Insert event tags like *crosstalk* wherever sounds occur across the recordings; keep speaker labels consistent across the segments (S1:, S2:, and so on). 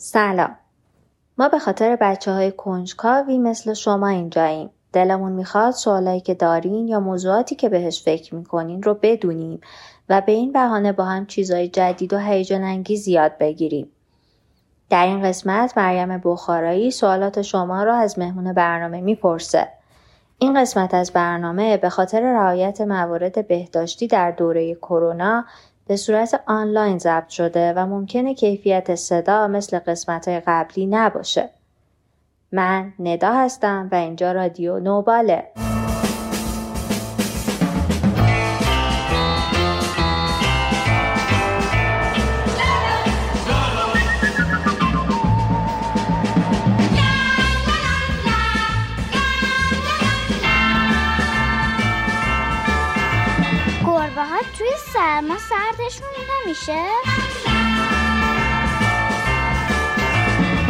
S1: سلام. ما به خاطر بچه های کنجکاوی مثل شما اینجاییم. دلمون می‌خواد سوالایی که دارین یا موضوعاتی که بهش فکر می‌کنین رو بدونیم و به این بهانه با هم چیزای جدید و هیجان انگیز یاد بگیریم. در این قسمت مریم بخارایی سوالات شما را از مهمون برنامه می‌پرسه. این قسمت از برنامه به خاطر رعایت موارد بهداشتی در دوره کرونا به صورت آنلاین ضبط شده و ممکنه کیفیت صدا مثل قسمت قبلی نباشه. من ندا هستم و اینجا رادیو نوباله.
S2: نمیشه؟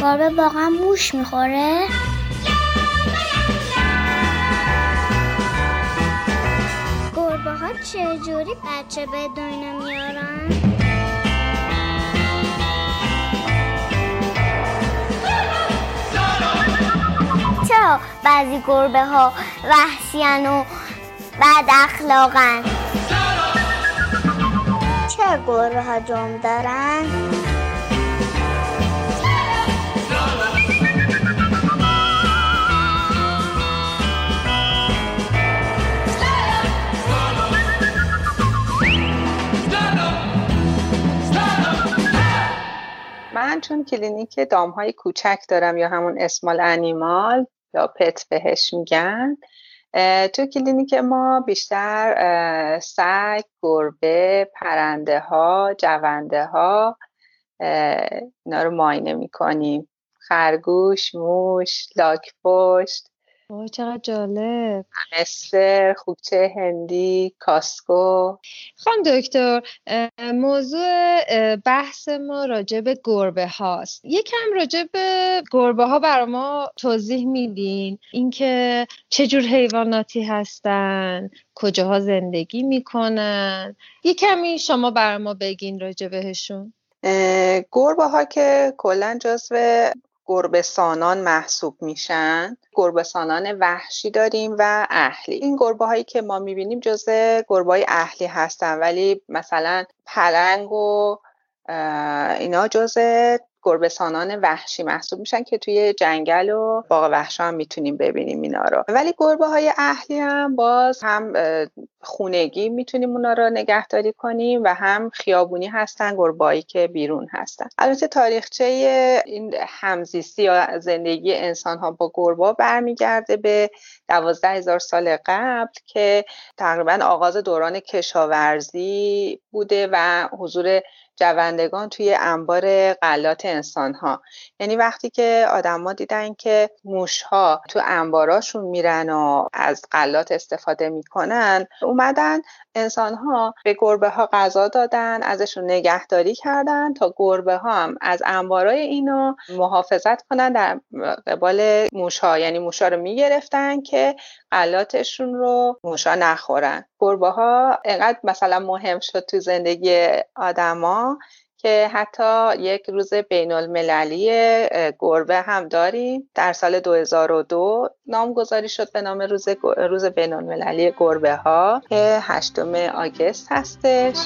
S2: گربه واقعا موش می‌خوره؟ گربه ها چجوری بچه به دنیا میارن؟ چرا بعضی گربه ها وحشیان و بد اخلاقن؟ گربه جمع دارن؟
S3: من چون کلینیک دامهای کوچک دارم یا همون اسمال انیمال یا pet بهش میگن تو کلینیک ما بیشتر سگ، گربه، پرنده ها، جونده ها اینا رو معاینه می‌کنیم. خرگوش، موش، لاک پشت.
S4: وای چقدر جالب.
S3: همستر، خوکچه هندی، کاسکو.
S4: خانم دکتر موضوع بحث ما راجع به گربه هاست. یکم راجع به گربه ها برای ما توضیح میدین. اینکه چه جور حیواناتی هستن کجاها زندگی می‌کنن. یه کمی شما برای ما بگین راجع بهشون.
S3: گربه ها که کلا جزو گربهسانان محسوب میشن. گربهسانان وحشی داریم و اهلی. این گربه هایی که ما می‌بینیم جزء گربه های اهلی هستن ولی مثلا پلنگ و اینا جزء گربهسانان وحشی محسوب میشن که توی جنگل و باغ وحش هم می‌تونیم ببینیم اینا رو. ولی گربه های اهلی هم باز هم خونگی می‌تونیم اونا رو نگهداری کنیم و هم خیابونی هستن گربایی که بیرون هستن. البته تاریخچه این همزیستی یا زندگی انسان ها با گربا برمیگرده به دوازده هزار سال قبل که تقریبا آغاز دوران کشاورزی بوده و حضور جوندگان توی انبار غلات انسان ها یعنی وقتی که آدما دیدن که موش ها تو انباراشون میرن و از غلات استفاده می‌کنن اومدن انسان ها به گربه ها غذا دادن ازشون نگهداری کردن تا گربه ها هم از انبارای اینو محافظت کنن در قبال موش ها یعنی موش ها رو می‌گرفتن که غلاتشون رو موشا نخورن. گربه ها انقدر مثلا مهم شد تو زندگی آدما که حتی یک روز بین المللی گربه هم داریم. در سال 2002 نامگذاری شد به نام روز, روز بین المللی گربه ها که هشتم آگست هستش.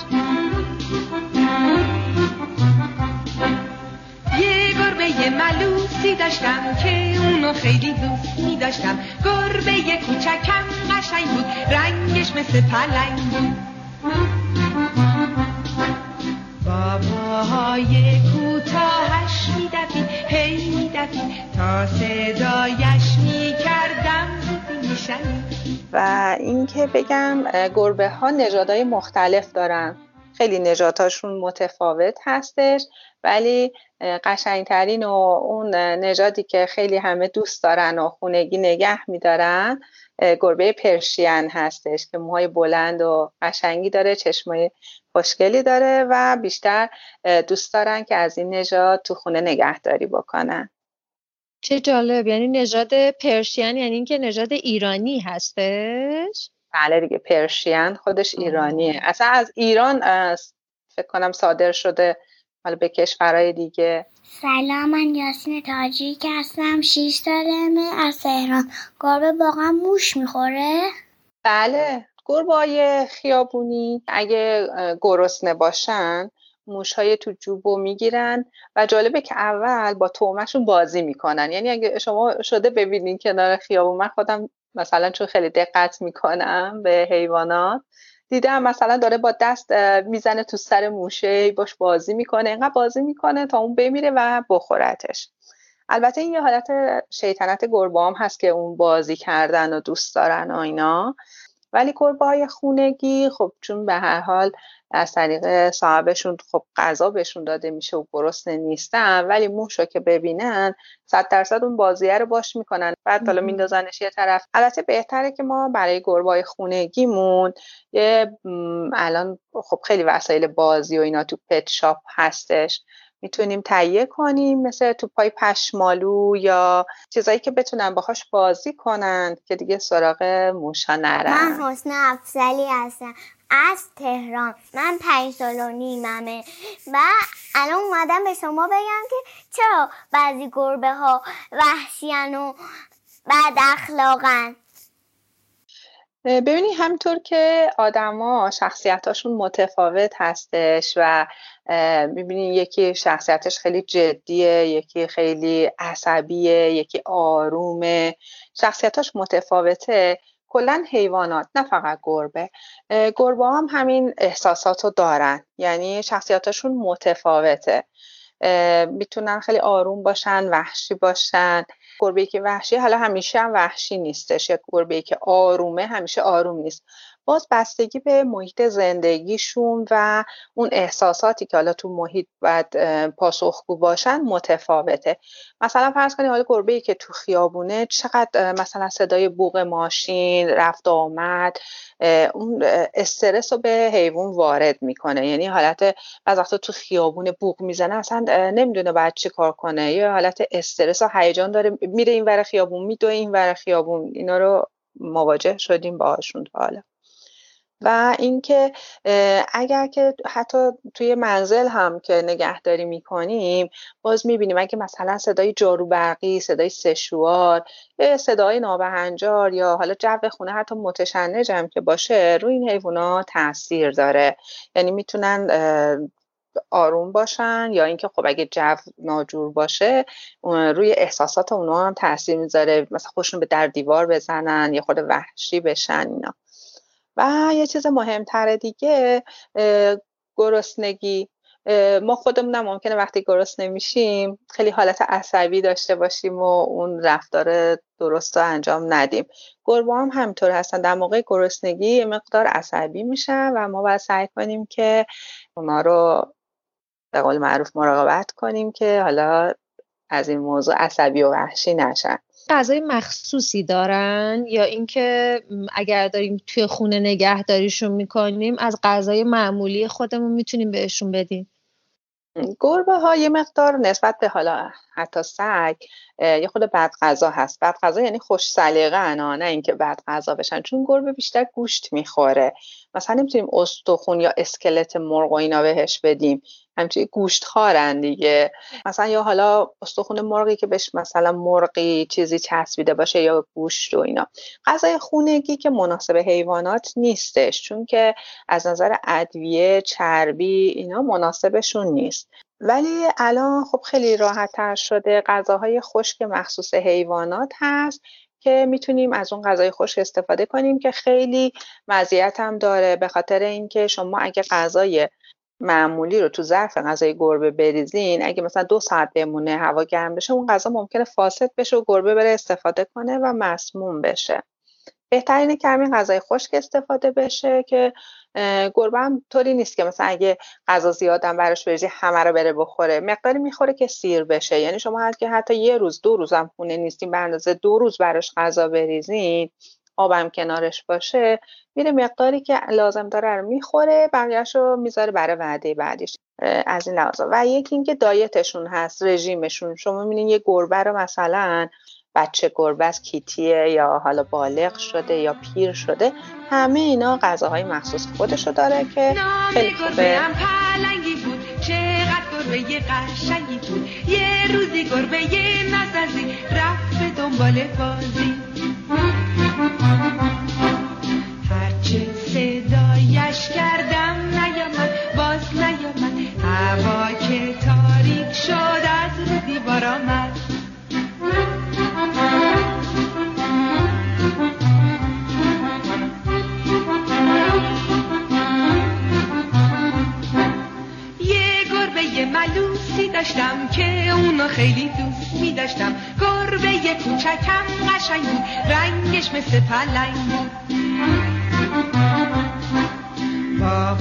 S5: داشتم که اونو خیلی دوست می داشتم گربه کوچکم قشنگ بود رنگش مثل پلنگ بود. باباهای کوتاهش میدفید هی میدفید. تا صدایش می‌کردم
S3: و اینکه بگم گربه ها نژادهای مختلف دارن. خیلی نژادهاشون متفاوت هستش ولی قشنگترین و اون نژادی که خیلی همه دوست دارن و خونگی نگه میدارن گربه پرشین هستش که موهای بلند و قشنگی داره چشمای خوشگلی داره و بیشتر دوست دارن که از این نژاد تو خونه نگهداری بکنن.
S4: چه جالب. یعنی نژاد پرشین یعنی اینکه نژاد ایرانی هستش؟
S3: بله دیگه پرشین خودش ایرانیه. اصلا از ایران فکر کنم صادر شده حالا به کشورهای دیگه.
S2: سلام من یاسین تاجیک هستم 6 سالمه از تهران. گربه واقعا موش می‌خوره؟
S3: بله گربه های خیابونی اگه گرسنه باشن موشهای تو جوبو می‌گیرن و جالبه که اول با تومشون بازی می‌کنن. یعنی اگه شما شده ببینین کنار خیابون من خودم مثلا چون خیلی دقت می‌کنم به حیوانات دیدم مثلا داره با دست می‌زنه تو سر موشه باش بازی می‌کنه اینقدر بازی می‌کنه تا اون بمیره و بخورتش. البته این یه حالت شیطنت گربه هست که اون بازی کردن و دوست دارن و اینا. ولی گربه های خونگی خب چون به هر حال از طریق صاحبشون خب غذا بهشون داده میشه و گرسنه نیستن ولی موش رو که ببینن صد درصد اون بازیه رو باش می‌کنن. بعد حالا میندازنش یه طرف. البته بهتره که ما برای گربای خونگیمون یه الان خب خیلی وسایل بازی و اینا تو پت شاپ هستش. می‌تونیم تهیه کنیم مثل توپای پشمالو یا چیزایی که بتونن باهاش بازی کنن که دیگه سراغ موشا نرن.
S2: من حسن افزلی هستم از تهران. من پنج سال و نیممه. و الان اومدم به شما بگم که چرا بعضی گربه ها وحشیان و بد اخلاقن.
S3: ببینی همطور که آدما شخصیتاشون متفاوت هستش و می‌بینی یکی شخصیتش خیلی جدیه یکی خیلی عصبیه یکی آرومه. شخصیتاش متفاوته. کلا حیوانات نه فقط گربه. گربه هم همین احساسات رو دارن. یعنی شخصیتاشون متفاوته. می‌تونن خیلی آروم باشن وحشی باشن. گربه که وحشی حالا همیشه هم وحشی نیستش. یا گربه که آرومه همیشه آروم نیست. باز بستگی به محیط زندگیشون و اون احساساتی که حالا تو محیط باید پاسخگو باشن متفاوته. مثلا فرض کنید حالا گربه که تو خیابونه چقدر مثلا صدای بوق ماشین رفت آمد اون استرس رو به حیوان وارد می‌کنه. یعنی حالت بعض وقتا تو خیابون بوق می‌زنه اصلا نمی‌دونه بعد چی کار کنه. یا حالت استرس و هیجان داره میره این ور خیابون میدوه این ور خیابون. اینا رو مواجه شدیم باهاشون حالا. و اینکه اگر که حتی توی منزل هم که نگهداری می‌کنیم باز می‌بینیم اگه مثلا صدای جارو برقی صدای سشوار یا صدای نابهنجار یا حالا جو خونه حتی متشنج هم که باشه روی این حیوانات تاثیر داره. یعنی می‌تونن آروم باشن یا اینکه خب اگه جو ناجور باشه روی احساسات اونا هم تاثیر می‌ذاره. مثلا خوشون به در دیوار بزنن یا خود وحشی بشن اینا. و یه چیز مهمتر دیگه گرسنگی. ما خودمون ممکنه وقتی گرسنه میشیم خیلی حالت عصبی داشته باشیم و اون رفتار درست رو انجام ندیم. گربه هم همینطور هستن. در موقع گرسنگی یه مقدار عصبی میشن و ما باید سعی کنیم که اونا رو به قول معروف مراقبت کنیم که حالا از این موضوع عصبی و وحشی نشن.
S4: غذای مخصوصی دارن یا اینکه اگر داریم توی خونه نگهداریشون می‌کنیم از غذای معمولی خودمون می‌تونیم بهشون بدیم؟
S3: گربه ها یه مقدار نسبت به حالا حتی سگ یه خود بد غذا هست. بد غذا یعنی خوش سلیقه نه اینکه بد غذا بشن. چون گربه بیشتر گوشت می‌خوره. مثلا نمی‌تونیم استخون یا اسکلت مرغ و اینا بهش بدیم. همچنین گوشت خارن دیگه. مثلا یا حالا استخون مرغی که بهش مثلا مرغی چیزی چسبیده باشه یا گوشت و اینا. غذای خونگی که مناسب حیوانات نیستش. چون که از نظر ادویه چربی اینا مناسبشون نیست. ولی الان خب خیلی راحت تر شده. غذاهای خشک مخصوص حیوانات هست که می‌تونیم از اون غذای خشک استفاده کنیم که خیلی مزیت هم داره. به خاطر اینکه شما اگه غذای معمولی رو تو ظرف غذای گربه بریزین اگه مثلا دو ساعت بمونه هوا گرم بشه اون غذا ممکنه فاسد بشه و گربه بره استفاده کنه و مسموم بشه. بهترینه که همین غذای خشک استفاده بشه که گربه هم طوری نیست که مثلا اگه غذا زیادم براش بریزی همه رو بره بخوره. مقداری می‌خوره که سیر بشه. یعنی شما هر که حتی یه روز دو روز هم خونه نیستین به اندازه دو روز براش غذا بریزین آبم کنارش باشه میره مقداری که لازم داره رو می‌خوره بقیهش رو می‌ذاره برای وعده بعدیش از این لحاظا. و یکی اینکه دایتشون هست رژیمشون. شما می‌بینین یه گربه رو مثلا بچه گربه از کیتیه یا حالا بالغ شده یا پیر شده همه اینا غذاهای مخصوص خودشو داره که خیلی خوبه.
S5: گربه قشنگی بود. یه روزی گربه نزدی رفت به دنبال بازی. هرچه صدایش کردم نیامد باز نیامد. هوا که تاریک شد ملوسی داشتم که اونو خیلی دوست می داشتم گربه کوچکم قشنگ بود رنگش مثل پلنگ بود.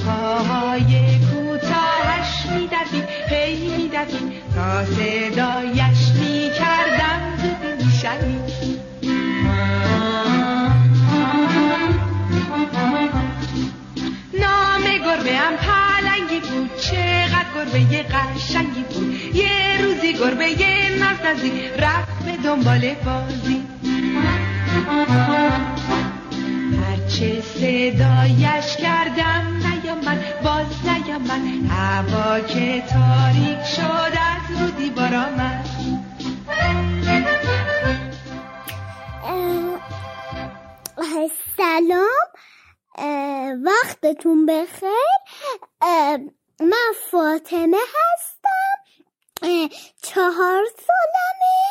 S5: پاهای کوتاهش می دوید هی می دوید تا صدایش گربه قشنگی بود. یه روزی گربه نزدازی رفت به دنبال بازی. هرچه صدایش کردم نیامد باز نیامد. هوا که تاریک شد از رو دیوار آمد.
S2: سلام. وقتتون بخیر. من فاطمه هستم چهار سالمه.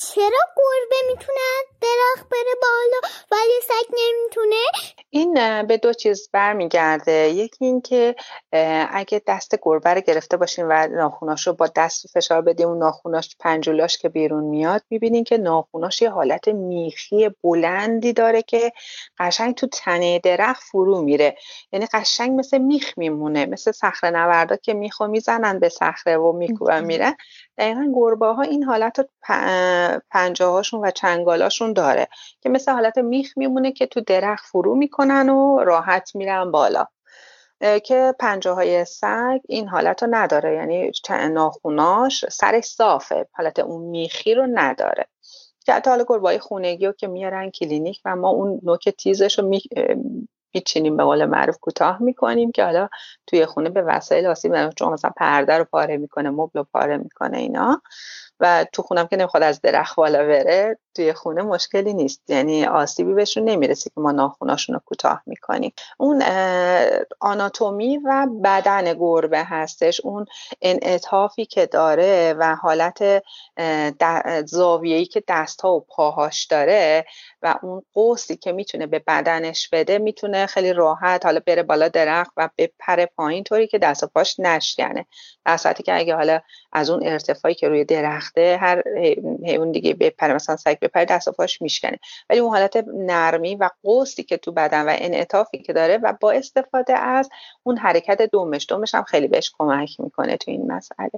S2: چرا گربه می‌تونه درخت بره بالا ولی سگ نمی‌تونه؟
S3: این به دو چیز برمیگرده. یکی این که اگه دست گربه رو گرفته باشین و ناخوناش رو با دست فشار بدیم اون ناخوناش پنجولاش که بیرون میاد می‌بینین که ناخوناش یه حالت میخی بلندی داره که قشنگ تو تنه درخت فرو میره. یعنی قشنگ مثل میخ میمونه مثل صخره نوردا که میخو می‌زنن به صخره و میکوبن میرن دقیقا گربه ها این حالت پنجه هاشون و چنگالاشون داره که مثل حالت میخ میمونه که تو درخت فرو می‌کنن و راحت میرن بالا. که پنجه های سگ این حالت رو نداره. یعنی ناخوناش سرش صافه. حالت اون میخی رو نداره. که حالا گربه خونگی رو که میارن کلینیک و ما اون نوک تیزش رو میچینیم به قول معروف کوتاه می‌کنیم که حالا توی خونه به وسایل آسیب چون مثلا پرده رو پاره می‌کنه مبل رو پاره می‌کنه اینا. و تو خونم که نمی‌خواد از درخت بالا بره توی خونه مشکلی نیست. یعنی آسیبی بهشون نمی‌رسه که ما ناخوناشون رو کوتاه می‌کنیم. اون آناتومی و بدن گربه هستش. اون انعطافی که داره و حالت زاویه‌ای که دستها و پاهاش داره و اون قوسی که می‌تونه به بدنش بده می‌تونه خیلی راحت حالا بره بالا درخت و بپره پایین طوری که دست و پاش نشکنه. در که اگه حالا از اون ارتفاعی که روی درخته هر حیوان دیگه بپره مثلا سگ بپره دست و پاش میشکنه. ولی اون حالت نرمی و قوسی که تو بدن و انعطافی که داره و با استفاده از اون حرکت دومش دومش هم خیلی بهش کمک می‌کنه تو این مسئله.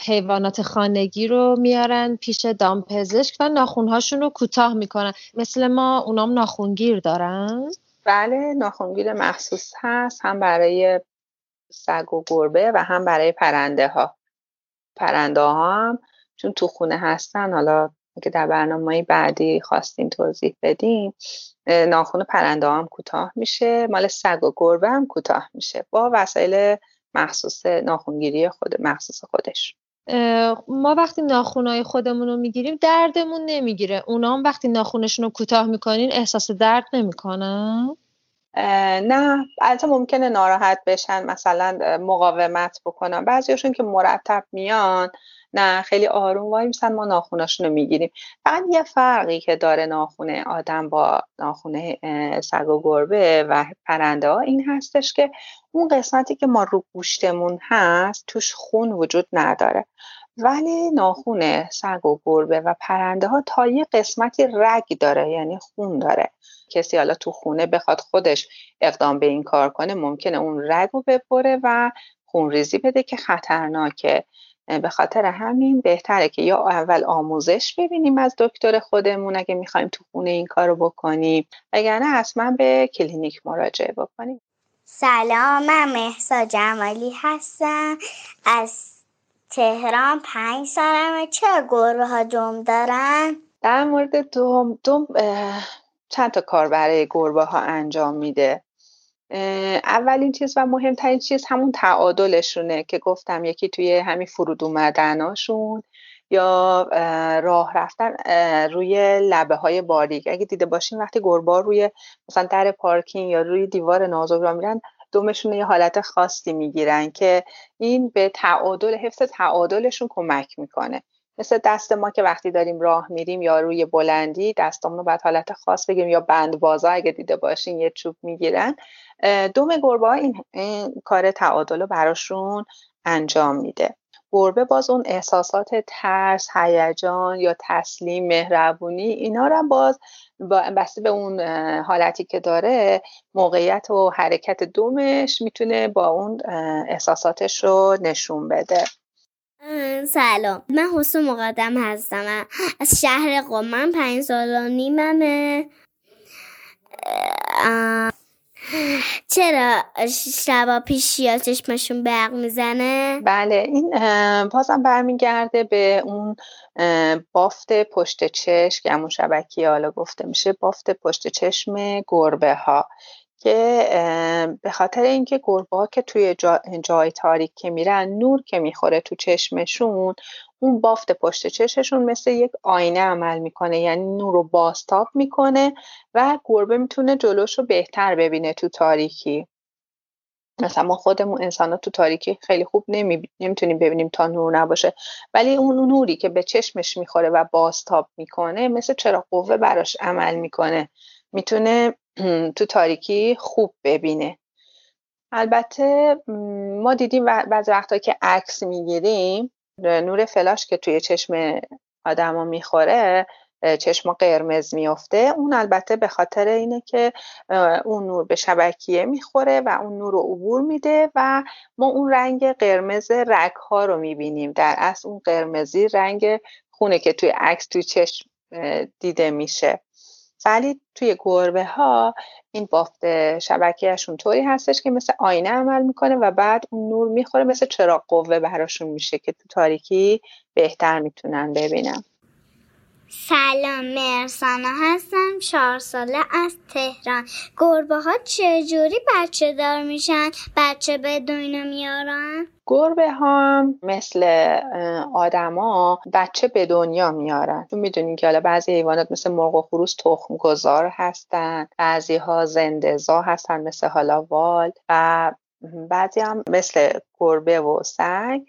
S4: حیوانات خانگی رو میارن پیش دامپزشک و ناخونهاشون رو کوتاه می‌کنن. مثل ما اونام ناخونگیر دارن؟
S3: بله ناخونگیر مخصوص هست هم برای سگ و گربه و هم برای پرنده ها پرنده ها هم چون تو خونه هستن حالا که در برنامه بعدی خواستیم توضیح بدیم ناخون پرنده هم کوتاه میشه مال سگ و گربه هم کوتاه میشه با وسایل مخصوص ناخونگیری خود مخصوص خودش.
S4: ما وقتی ناخونای خودمون رو می‌گیریم دردمون نمی‌گیره. اونا هم وقتی ناخونشون رو کوتاه می‌کنین احساس درد نمی‌کنن؟
S3: نه البته ممکنه ناراحت بشن مثلا مقاومت بکنن. بعضیاشون که مرتب میان نه خیلی آروم وای میسن ما ناخوناشون رو می‌گیریم. فقط یه فرقی که داره ناخونه آدم با ناخونه سگ و گربه و پرنده ها این هستش که اون قسمتی که ما رو گوشتمون هست توش خون وجود نداره. ولی ناخون سگ و گربه و پرنده ها تا یه قسمتی رگ داره یعنی خون داره. کسی حالا تو خونه بخواد خودش اقدام به این کار کنه ممکنه اون رگ رو ببره و خونریزی بده که خطرناکه. به خاطر همین بهتره که یا اول آموزش ببینیم از دکتر خودمون اگه می‌خوایم تو خونه این کارو بکنیم. وگرنه حتما به کلینیک مراجعه بکنیم.
S2: سلام من مهسا جمالی هستم. از تهران پنج سالمه. چه گروه ها دوم دارن؟
S3: در مورد دوم دوم چند تا کار برای گربه ها انجام میده. اولین چیز و مهمترین چیز همون تعادلشونه که گفتم. یکی توی همین فرود اومدناشون یا راه رفتن روی لبه های باریک. اگه دیده باشین وقتی گربا روی مثلا در پارکینگ یا روی دیوار نازک را میرن دومشون یه حالت خاصی می‌گیرن که این به تعادل حفظ تعادلشون کمک می‌کنه. مثل دست ما که وقتی داریم راه میریم یا روی بلندی دستامون رو باید حالت خاص بگیریم یا بند بازا اگه دیده باشین یه چوب می‌گیرن. دوم گربه این, این کار تعادل رو براشون انجام میده. گربه باز اون احساسات ترس هیجان یا تسلیم مهربونی اینا رو باز بسته به اون حالتی که داره موقعیت و حرکت دومش می‌تونه با اون احساساتش رو نشون بده.
S2: سلام. من حسن مقدم هستم. از شهر قم. من پنج سال و نیممه چرا شبا پیشی چشمشون برق می‌زنه؟
S3: بله این بازم برمیگرده به اون بافت پشت چشم که همون شبکی حالا گفته میشه بافت پشت چشم گربه ها که به خاطر اینکه گربه ها که توی جای تاریک که میرن نور که می‌خوره تو چشمشون اون بافت پشت چشمشون مثل یک آینه عمل می‌کنه یعنی نور رو باستاب می‌کنه و گربه می‌تونه جلوش رو بهتر ببینه تو تاریکی. مثلا ما خودمون انسان ها تو تاریکی خیلی خوب نمی‌تونیم ببینیم تا نور نباشه ولی اون نوری که به چشمش می‌خوره و باستاب می‌کنه مثل چرا قوه براش عمل می‌کنه. می‌تونه *clears throat* تو تاریکی خوب ببینه. البته ما دیدیم بعضی وقتا که عکس می‌گیریم نور فلاش که توی چشم آدما می‌خوره چشم قرمز میفته اون البته به خاطر اینه که اون نور به شبکیه می‌خوره و اون نور رو عبور میده و ما اون رنگ قرمز رگ ها رو می‌بینیم. در اصل اون قرمزی رنگ خونه که توی عکس توی چشم دیده میشه. ولی توی گربه ها این بافت شبکیهشون طوری هستش که مثل آینه عمل می‌کنه و بعد اون نور می‌خوره مثل چراغ قوه براشون میشه که تو تاریکی بهتر می‌تونن ببینن.
S2: سلام مرسانا هستم چهار ساله از تهران. گربه ها چجوری بچه دار میشن؟ بچه به دنیا میارن؟
S3: گربه ها مثل آدما بچه به دنیا میارن. تو می‌دونین که حالا بعضی حیوانات مثل مرغ و خروس تخم گذار هستن بعضی ها زندزا هستن مثل حالا وال و بعضی هم مثل گربه و سگ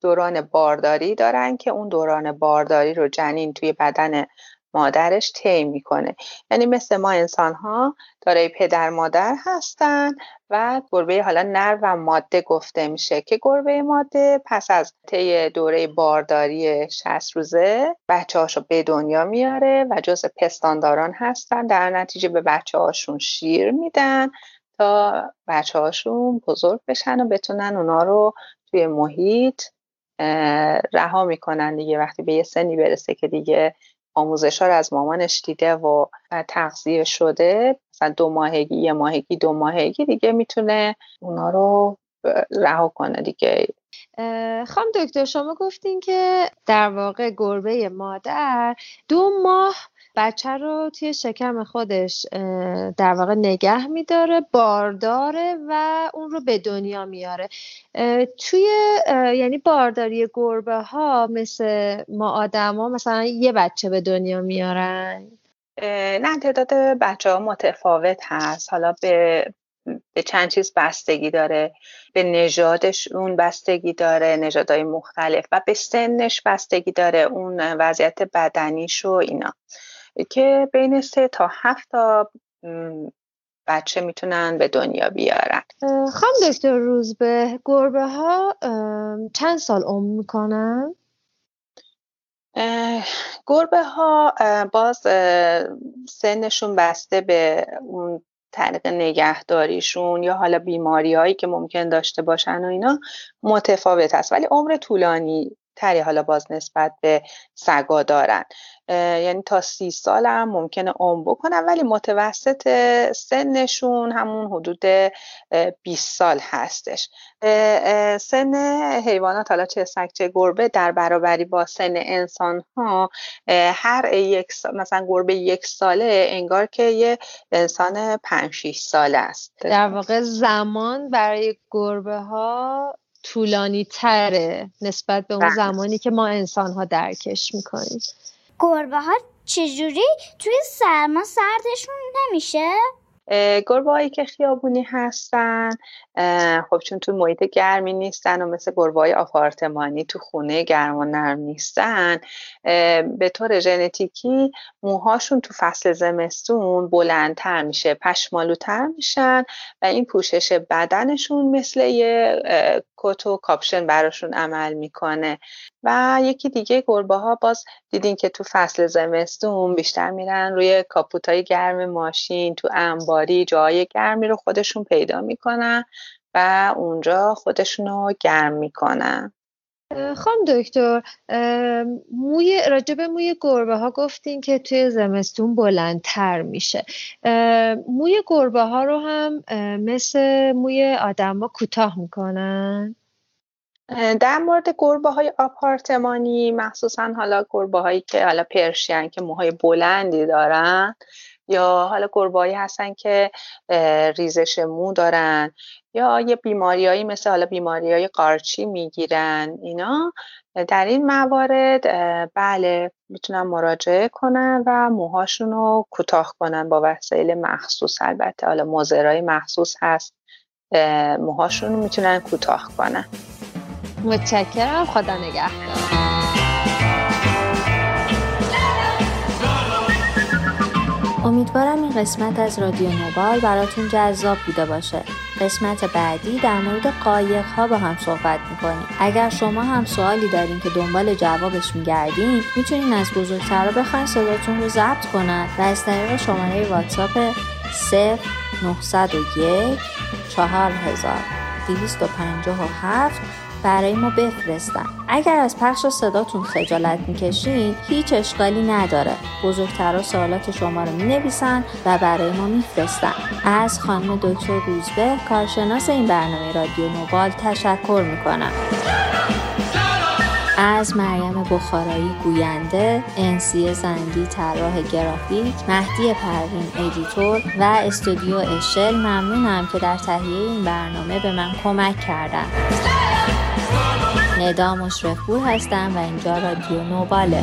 S3: دوران بارداری دارن که اون دوران بارداری رو جنین توی بدن مادرش طی می‌کنه. یعنی مثل ما انسان ها دارای پدر مادر هستن و گربه حالا نر و ماده گفته میشه که گربه ماده پس از طی دوره بارداری 60 روزه بچه هاشو به دنیا میاره و جز پستانداران هستن. در نتیجه به بچه هاشون شیر میدن تا بچه هاشون بزرگ بشن و بتونن اونا رو توی محیط رها می‌کنن دیگه. وقتی به یه سنی برسه که دیگه آموزش رو از مامانش دیده و تغذیه شده مثلا دو ماهگی یه ماهگی دو ماهگی دیگه می‌تونه اونا رو رها کنه دیگه.
S4: خانم دکتر شما گفتین که در واقع گربه مادر دو ماه بچه رو توی شکم خودش در واقع نگه میداره بارداره و اون رو به دنیا میاره. توی یعنی بارداری گربه ها مثل ما آدما مثلا یه بچه به دنیا میارن؟
S3: نه تعداد بچه ها متفاوت هست. حالا به به چند چیز بستگی داره. به نژادش اون بستگی داره نژادهای مختلف. و به سنش بستگی داره اون وضعیت بدنیش و اینا. که بین سه تا هفت تا بچه می‌تونن به دنیا بیارن
S4: خانم دکتر روزبه گربه ها چند سال عمر می‌کنن؟
S3: گربه ها باز سنشون بسته به اون طریق نگهداریشون یا حالا بیماری هایی که ممکن داشته باشن و اینا متفاوت هست ولی عمر طولانی تری حالا باز نسبت به سگا دارن. یعنی تا سی سال هم ممکنه عمر بکنن ولی متوسط سنشون همون حدود 20 سال هستش. سن حیوانات حالا چه سگ چه گربه در برابری با سن انسان ها هر یک سال مثلا گربه یک ساله انگار که یه انسان 5 6 ساله است.
S4: در واقع زمان برای گربه ها طولانی تره نسبت به اون بله. زمانی که ما انسان ها درکش می‌کنیم
S2: گربه ها چجوری توی سرما سردشون نمیشه؟
S3: گربه هایی که خیابونی هستن خب چون تو محیط گرمی نیستن و مثل گربه های آپارتمانی تو خونه گرم و نرم نیستن به طور ژنتیکی موهاشون تو فصل زمستون بلندتر میشه پشمالوتر میشن و این پوشش بدنشون مثل یه کت و کاپشن براشون عمل می‌کنه. و یکی دیگه گربه ها باز دیدین که تو فصل زمستون بیشتر میرن روی کاپوت های گرم ماشین تو انباری جای گرمی رو خودشون پیدا می‌کنن. و اونجا خودشونو گرم می‌کنن.
S4: خانم دکتر موی راجب موی گربه ها گفتین که توی زمستون بلندتر میشه. موی گربه ها رو هم مثل موی آدم ها کوتاه می‌کنن؟
S3: در مورد گربه های آپارتمانی مخصوصا حالا گربه هایی که حالا پرشین که موهای بلندی دارن یا حالا گربایی هستن که ریزش مو دارن یا یه بیماریایی مثل حالا بیماری های قارچی می‌گیرن اینا. در این موارد بله می‌تونن مراجعه کنن و موهاشون رو کوتاه کنن با وسایل مخصوص. البته حالا مزرای مخصوص هست. موهاشون رو می‌تونن کوتاه کنن.
S4: متشکرم. خدا نگهدار.
S1: امیدوارم این قسمت از رادیو نوبال براتون جذاب بوده باشه. قسمت بعدی در مورد قایق ها با هم صحبت می‌کنیم. اگر شما هم سوالی دارین که دنبال جوابش میگردین می‌تونین از بزرگترا بخواین صداتون رو ضبط کنن و از طریق شماره واتساپ 0901 4257 برای ما بفرستن. اگر از پخش صداتون خجالت می‌کشین هیچ اشکالی نداره. بزرگترا سوالات شما رو می‌نویسن و برای ما میفرستن. از خانم دکتر روزبه کارشناس این برنامه رادیو نوبال تشکر می‌کنم. از مریم بخارایی گوینده، انسی زندی طراح گرافیک، مهدی پروین ادیتور و استودیو اشل ممنونم که در تهیه این برنامه به من کمک کردن. ندا مشرفپور هستم و اینجا رادیو نوباله.